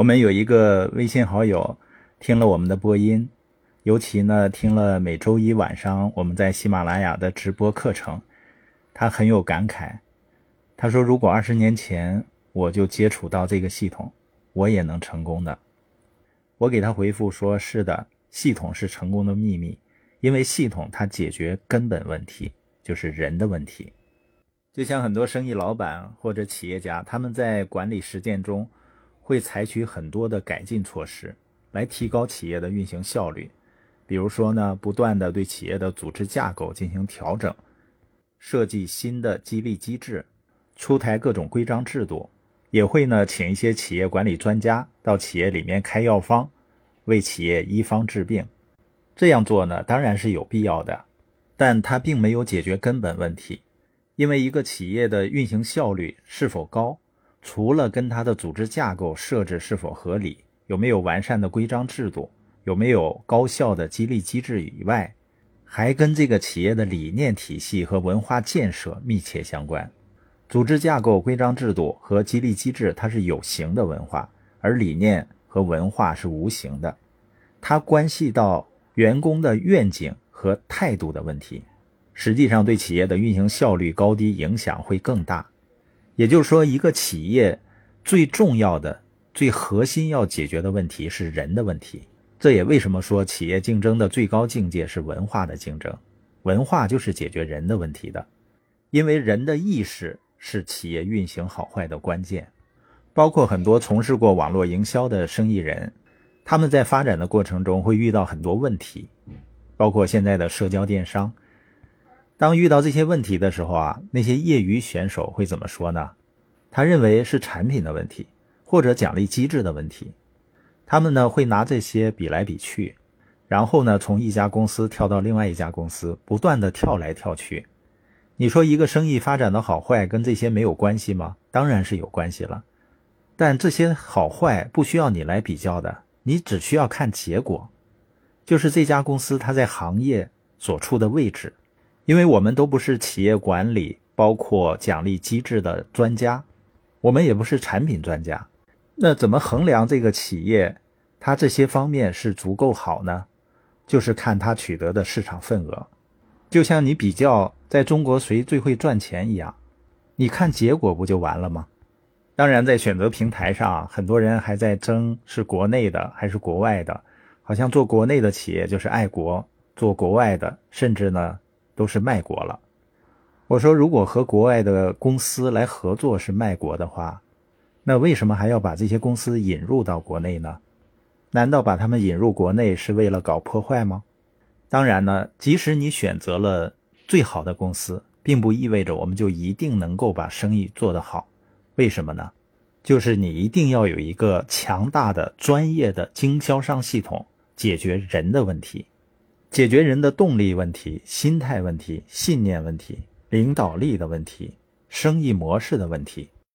我们有一个微信好友听了我们的播音，尤其呢听了每周一晚上我们在喜马拉雅的直播课程，他很有感慨。他说：“如果二十年前我就接触到这个系统，我也能成功的。”我给他回复说：“是的，系统是成功的秘密，因为系统它解决根本问题，就是人的问题。就像很多生意老板或者企业家，他们在管理实践中。”会采取很多的改进措施来提高企业的运行效率，比如说呢，不断的对企业的组织架构进行调整，设计新的激励机制，出台各种规章制度，也会呢请一些企业管理专家到企业里面开药方，为企业医方治病。这样做呢当然是有必要的，但它并没有解决根本问题，因为一个企业的运行效率是否高。除了跟它的组织架构设置是否合理，有没有完善的规章制度，有没有高效的激励机制以外，还跟这个企业的理念体系和文化建设密切相关。组织架构、规章制度和激励机制，它是有形的文化，而理念和文化是无形的，它关系到员工的愿景和态度的问题，实际上对企业的运行效率高低影响会更大。也就是说，一个企业最重要的、最核心要解决的问题是人的问题。这也为什么说企业竞争的最高境界是文化的竞争。文化就是解决人的问题的，因为人的意识是企业运行好坏的关键。包括很多从事过网络营销的生意人，他们在发展的过程中会遇到很多问题，包括现在的社交电商。当遇到这些问题的时候啊，那些业余选手会怎么说呢？他认为是产品的问题，或者奖励机制的问题。他们呢会拿这些比来比去，然后呢从一家公司跳到另外一家公司，不断的跳来跳去。你说一个生意发展的好坏跟这些没有关系吗？当然是有关系了。但这些好坏不需要你来比较的，你只需要看结果，就是这家公司它在行业所处的位置。因为我们都不是企业管理，包括奖励机制的专家，我们也不是产品专家，那怎么衡量这个企业它这些方面是足够好呢？就是看它取得的市场份额，就像你比较在中国谁最会赚钱一样，你看结果不就完了吗？当然，在选择平台上，很多人还在争是国内的还是国外的，好像做国内的企业就是爱国，做国外的甚至呢。都是卖国了。我说，如果和国外的公司来合作是卖国的话，那为什么还要把这些公司引入到国内呢？难道把他们引入国内是为了搞破坏吗？当然呢，即使你选择了最好的公司，并不意味着我们就一定能够把生意做得好。为什么呢？就是你一定要有一个强大的、专业的经销商系统，解决人的问题。解决人的动力问题、心态问题、信念问题、领导力的问题、生意模式的问题。